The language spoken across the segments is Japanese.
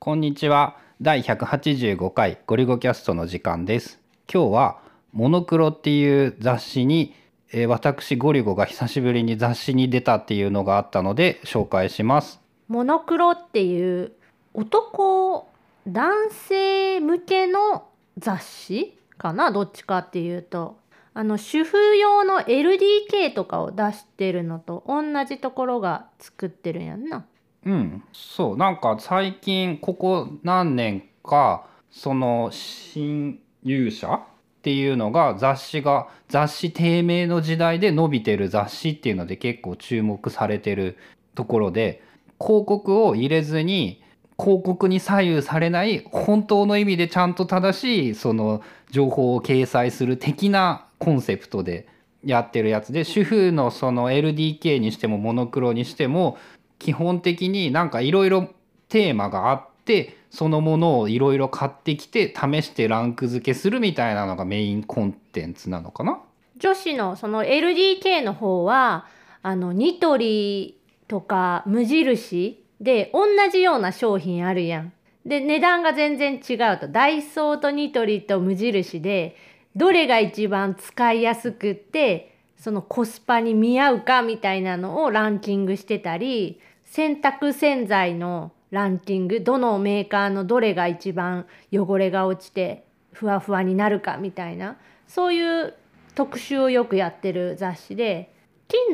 こんにちは。第185回ゴリゴキャストの時間です。今日はモノクロっていう雑誌に、えー私ゴリゴが久しぶりに雑誌に出たっていうのがあったので紹介します。モノクロっていう男男性向けの雑誌かな？どっちかっていうと。あの主婦用の LDK とかを出してるのと同じところが作ってるやんな。うん。そうなんか最近ここ何年かその新勇者っていうのが雑誌が雑誌低迷の時代で伸びてる雑誌っていうので結構注目されてるところで広告を入れずに広告に左右されない本当の意味でちゃんと正しいその情報を掲載する的なコンセプトでやってるやつで主婦のその LDK にしてもモノクロにしても基本的になんかいろいろテーマがあってそのものをいろいろ買ってきて試してランク付けするみたいなのがメインコンテンツなのかな？女子のその LDK の方はあのニトリとか無印で同じような商品あるやん。で値段が全然違うとダイソーとニトリと無印でどれが一番使いやすくってそのコスパに見合うかみたいなのをランキングしてたり洗濯洗剤のランキングどのメーカーのどれが一番汚れが落ちてふわふわになるかみたいな。そういう特集をよくやってる雑誌で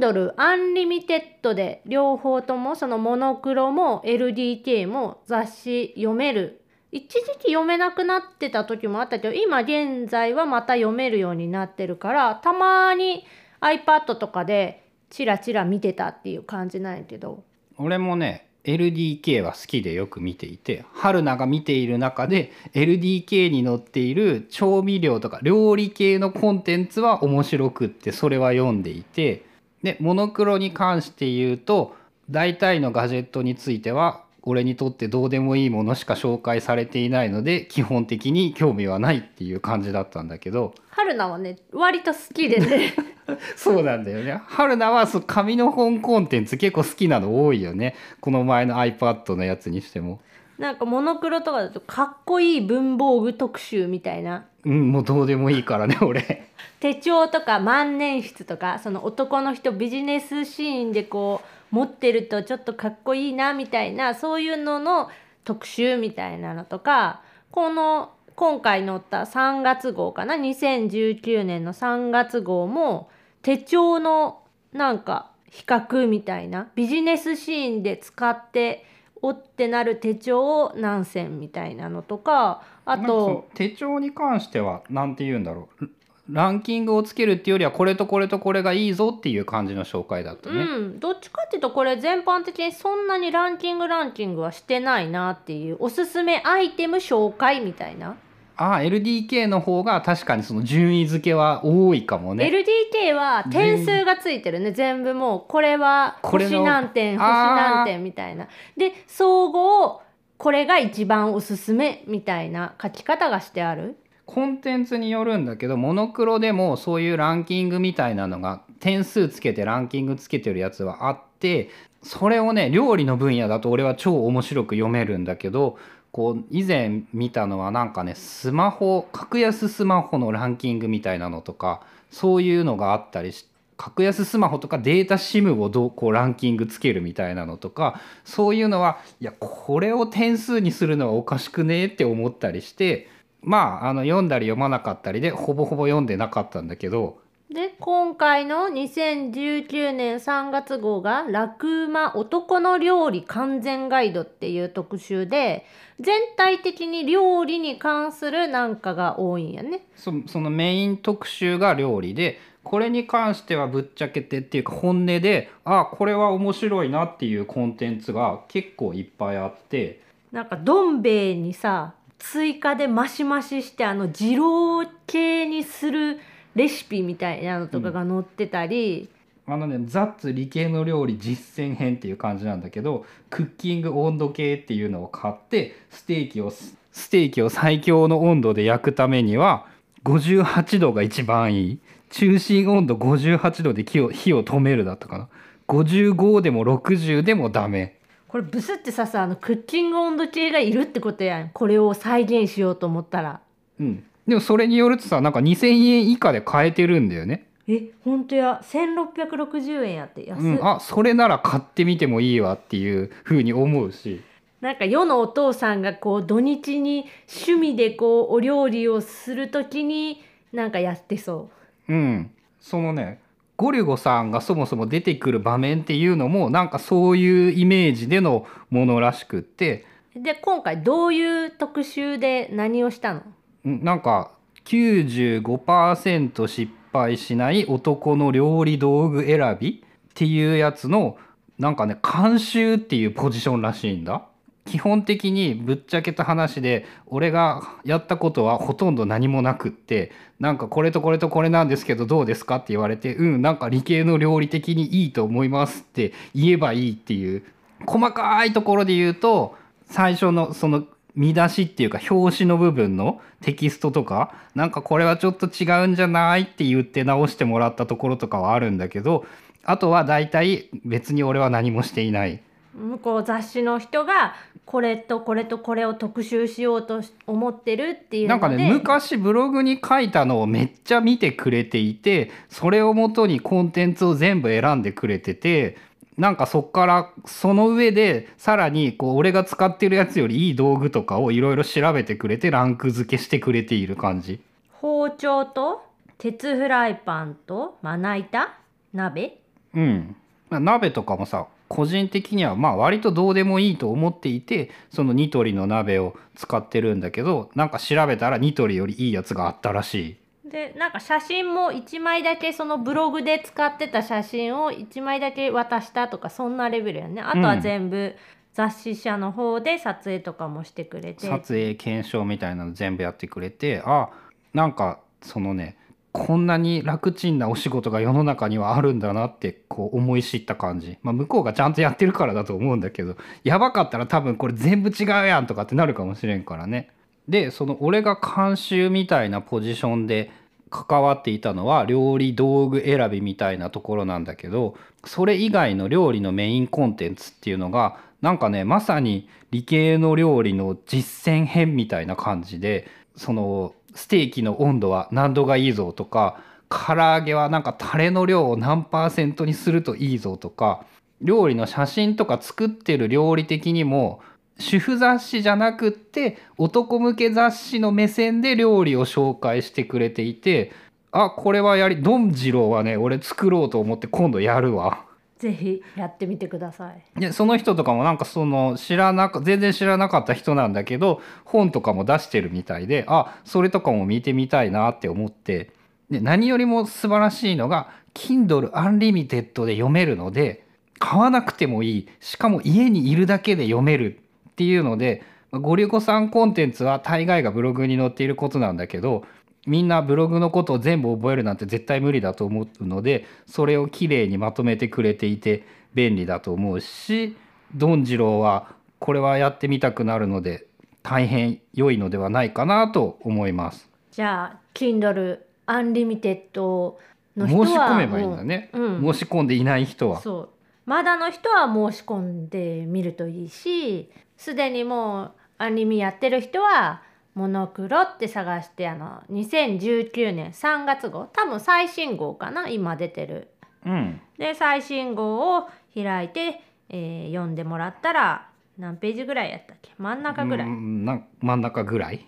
Kindle Unlimited で両方ともそのモノクロも LDK も雑誌読める。一時期読めなくなってた時もあったけど今現在はまた読めるようになってるからたまに iPad とかでチラチラ見てたっていう感じなんやけど。俺もね LDK は好きでよく見ていて春菜が見ている中で LDK に載っている調味料とか料理系のコンテンツは面白くってそれは読んでいてでモノクロに関して言うと大体のガジェットについては俺にとってどうでもいいものしか紹介されていないので基本的に興味はないっていう感じだったんだけど。春菜はね割と好きでね。そうなんだよね。春菜はそう紙の本コンテンツ結構好きなの多いよね。この前の iPad のやつにしても。なんかモノクロとかだとかっこいい文房具特集みたいな。うんもうどうでもいいからね俺。手帳とか万年筆とかその男の人ビジネスシーンでこう持ってるとちょっとかっこいいなみたいなそういうのの特集みたいなのとかこの今回載った3月号かな2019年の3月号も手帳のなんか比較みたいなビジネスシーンで使っておってなる手帳を何選みたいなのとかあと手帳に関しては何て言うんだろうランキングをつけるっていうよりはこれとこれとこれがいいぞっていう感じの紹介だったね、うん、どっちかっていうとこれ全般的にそんなにランキングランキングはしてないなっていうおすすめアイテム紹介みたいな、ああ LDK の方が確かにその順位付けは多いかもね。LDK は点数がついてるね。全部もうこれは星何点星何点みたいな。で総合これが一番おすすめみたいな書き方がしてあるコンテンツによるんだけどモノクロでもそういうランキングみたいなのが点数つけてランキングつけてるやつはあってそれをね料理の分野だと俺は超面白く読めるんだけどこう以前見たのはなんかねスマホ格安スマホのランキングみたいなのとかそういうのがあったりし格安スマホとかデータ SIM をどうこうランキングつけるみたいなのとかそういうのはいやこれを点数にするのはおかしくねえって思ったりしてまああの読んだり読まなかったりでほぼほぼ読んでなかったんだけどで今回の2019年3月号が「楽馬男の料理完全ガイド」っていう特集で全体的に料理に関するなんかが多いんやね。そそのメイン特集が料理でこれに関してはぶっちゃけてっていうか本音であこれは面白いなっていうコンテンツが結構いっぱいあってなんかどん兵衛にさ追加でマシマシしてあの二郎系にするレシピみたいなのとかが載ってたり、あのね「ザッツ理系の料理実践編」っていう感じなんだけどクッキング温度計っていうのを買ってステーキをステーキを最強の温度で焼くためには58度が一番いい。中心温度58度で火を火を止めるだったかな。55でも60でもダメ。これブスってささあのクッキング温度計がいるってことやん。これを再現しようと思ったら。うん、でもそれによるとさなんか2,000円以下で買えてるんだよね。え本当や。1660円やって。安っ、うん、あそれなら買ってみてもいいわっていうふうに思うし。なんか世のお父さんがこう土日に趣味でこうお料理をするときになんかやってそうん、そのねゴリュゴさんがそもそも出てくる場面っていうのもなんかそういうイメージでのものらしくってうで今回どういう特集で何をしたの？うんなんか95%失敗しない男の料理道具選びっていうやつのなんかね監修っていうポジションらしいんだ。基本的にぶっちゃけた話で俺がやったことはほとんど何もなくってなんかこれとこれとこれなんですけどどうですかって言われてうんなんか理系の料理的にいいと思いますって言えばいいっていう細かいところで言うと最初のその見出しっていうか表紙の部分のテキストとかなんかこれはちょっと違うんじゃないって言って直してもらったところとかはあるんだけどあとは大体別に俺は何もしていない。向こう雑誌の人がこれとこれとこれを特集しようと思ってるっていうので。なんかね昔ブログに書いたのをめっちゃ見てくれていてそれをもとにコンテンツを全部選んでくれててなんかそっからその上でさらにこう俺が使ってるやつよりいい道具とかをいろいろ調べてくれてランク付けしてくれている感じ。包丁と鉄フライパンとまな板？鍋？うん、まあ鍋とかもさ個人的にはまあ割とどうでもいいと思っていてそのニトリの鍋を使ってるんだけどなんか調べたらニトリよりいいやつがあったらしい。でなんか写真も1枚だけそのブログで使ってた写真を1枚だけ渡したとかそんなレベルやね。あとは全部雑誌社の方で撮影とかもしてくれて、撮影検証みたいなの全部やってくれてあなんかそのねこんなに楽ちんなお仕事が世の中にはあるんだなってこう思い知った感じ、まあ、向こうがちゃんとやってるからだと思うんだけどやばかったら多分これ全部違うやんとかってなるかもしれんからね。でその俺が監修みたいなポジションで関わっていたのは料理道具選びみたいなところなんだけどそれ以外の料理のメインコンテンツっていうのがなんかねまさに理系の料理の実践編みたいな感じでそのステーキの温度は何度がいいぞとか唐揚げはなんかタレの量を何パーセントにするといいぞとか料理の写真とか作ってる料理的にも主婦雑誌じゃなくって男向け雑誌の目線で料理を紹介してくれていてあこれはやりドン次郎はね俺作ろうと思って今度やるわ。ぜひやってみてください。でその人とかもなんかその知らなか全然知らなかった人なんだけど本とかも出してるみたいであそれとかも見てみたいなって思ってで何よりも素晴らしいのが Kindle Unlimited で読めるので買わなくてもいい。しかも家にいるだけで読めるっていうのでゴリゴさんコンテンツは大概がブログに載っていることなんだけどみんなブログのことを全部覚えるなんて絶対無理だと思うのでそれをきれいにまとめてくれていて便利だと思うしドン次郎はこれはやってみたくなるので大変良いのではないかなと思います。じゃあ Kindle Unlimited の申人はし込めばいいんだね、もううん申し込んでいない人は。そうまだの人は申し込んでみるといいしすでにもうアニメやってる人はモノクロって探してあの2019年3月号。多分最新号かな今出てる。うん、で最新号を開いて、えー読んでもらったら何ページぐらいやったっけ？真ん中ぐらい、真ん中ぐらい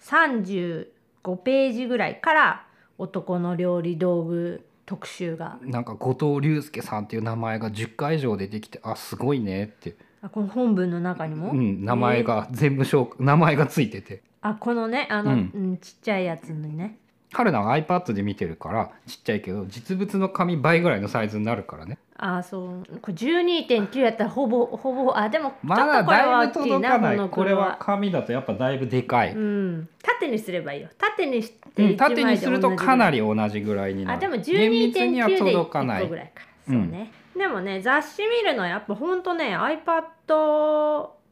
？35ページぐらいから男の料理道具特集が。なんか後藤隆介さんっていう名前が10回以上出てきてあすごいねって、あこの本文の中にも、うん、名前が全部紹介名前がついててあこのねあの、ううんんちっちゃいやつにね。春菜は iPad で見てるからちっちゃいけど実物の紙倍ぐらいのサイズになるからね。あそう。これ12.9やったらほぼほぼあでもちょまっとこれは大きいな届かない。モノこれはは紙だとやっぱだいぶでかい、うん。縦にすればいいよ。縦にしてうん一枚で縦にするとかなりり同じぐらいになる。あでも厳密には12.9で届かない1個ぐらいか。そうね、でもね雑誌見るのやっぱほんとね iPad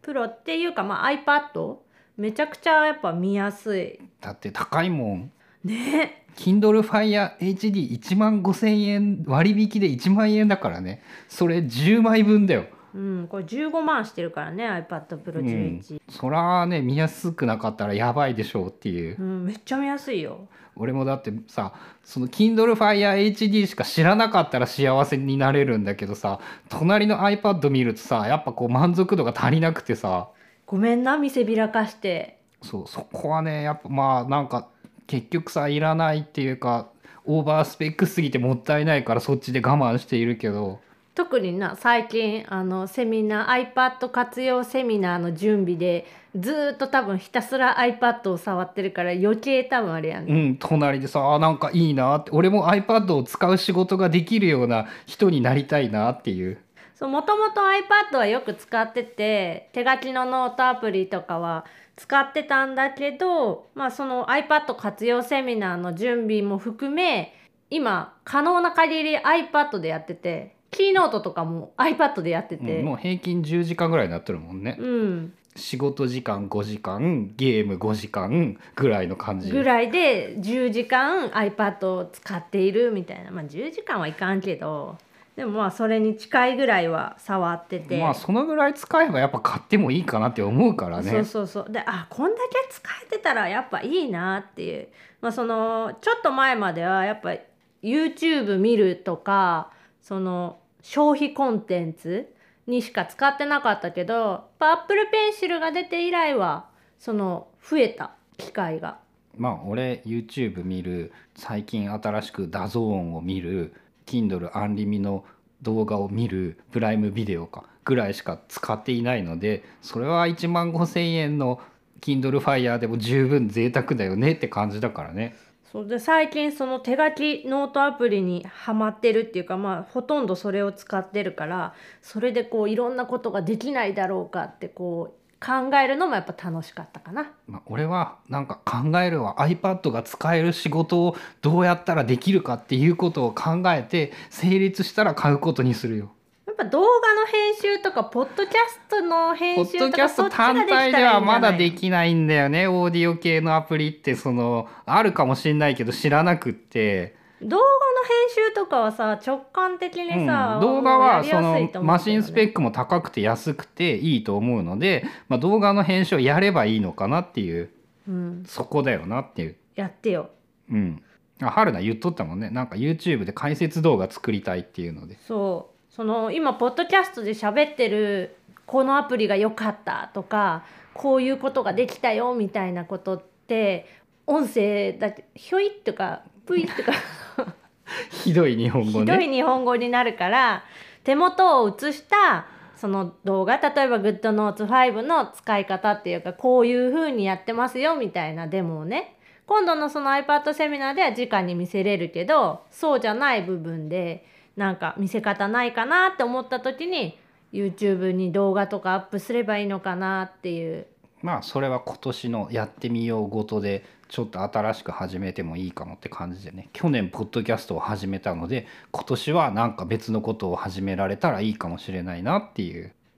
Pro っていうかまあ iPad めちゃくちゃやっぱ見やすい。だって高いもん。ね。Kindle Fire HD1 万5千円割引で1万円だからね。それ10枚分だよ。ううんこれ15万してるからね iPad Pro 11、そらね見やすくなかったらやばいでしょうっていう。うんめっちゃ見やすいよ。俺もだってさその Kindle Fire HD しか知らなかったら幸せになれるんだけどさ隣の iPad 見るとさやっぱこう満足度が足りなくてさごめんな見せびらかして。そうそこはねやっぱまあなんか結局さいらないっていうかオーバースペックすぎてもったいないからそっちで我慢しているけど。特にな最近あのセミナー iPad 活用セミナーの準備でずーっと多分ひたすら iPad を触ってるから余計多分あれやね、うん隣でさあなんかいいなって。俺も iPad を使う仕事ができるような人になりたいなっていうそうもともと iPad はよく使ってて手書きのノートアプリとかは使ってたんだけど、まあ、その iPad 活用セミナーの準備も含め今可能な限り iPad でやっててキーノートとかも iPad でやってて、うんもう平均10時間ぐらいになってるもんね、うん、仕事時間5時間ゲーム5時間ぐらいの感じ。ぐらいで10時間 iPad を使っているみたいな。まあ10時間はいかんけどでもまあそれに近いぐらいは触ってて。まあそのぐらい使えばやっぱ買ってもいいかなって思うからねそうそうそうであこんだけ使えてたらやっぱいいなっていう、まあ、そのちょっと前まではやっぱ YouTube 見るとかその消費コンテンツにしか使ってなかったけどやっぱ Apple Pencil が出て以来はその増えた機会が。まあ俺 YouTube 見る最近新しく DAZN を見る Kindle アンリミの動画を見るプライムビデオかぐらいしか使っていないのでそれは1万5,000円の Kindle Fire でも十分贅沢だよねって感じだからね。そうで最近その手書きノートアプリにハマってるっていうかまあほとんどそれを使ってるからそれでこういろんなことができないだろうかってこう考えるのもやっぱ楽しかったかな。まあ、俺はなんか考えるわ iPad が使える仕事をどうやったらできるかっていうことを考えて成立したら買うことにするよ。やっぱ動画の編集とかポッドキャストのポ編集とッドキャスト単体ではまだでききないんだよねオーディオ系のアプリってそのあるかもしれないけど知らなくって、動画の編集とかはさ直感的にうん。さ、動画はそのマシンスペックも高くて安くていいと思うので、まあ、動画の編集をやればいいのかなっていううん、そこだよなっていう。やってよ。うん。あ春菜言っとったもんね。なんか YouTube で解説動画作りたいっていうので。そう。その今ポッドキャストで喋ってるこのアプリが良かったとかこういうことができたよみたいなことって音声だけひょいとかぷいとか。ひどい日本語ひどいね日本語になるから手元を映したその動画例えば GoodNotes5 の使い方っていうかこういう風にやってますよみたいなデモをね。今度のその iPad セミナーでは直に見せれるけどそうじゃない部分でなんか見せ方ないかなって思った時に YouTube に動画とかアップすればいいのかなっていうまあそれは今年のやってみようごとでちょっと新しく始めてもいいかもって感じでね去年ポッドキャストを始めたので今年はなんか別のことを始められたらいいかもしれないなっていう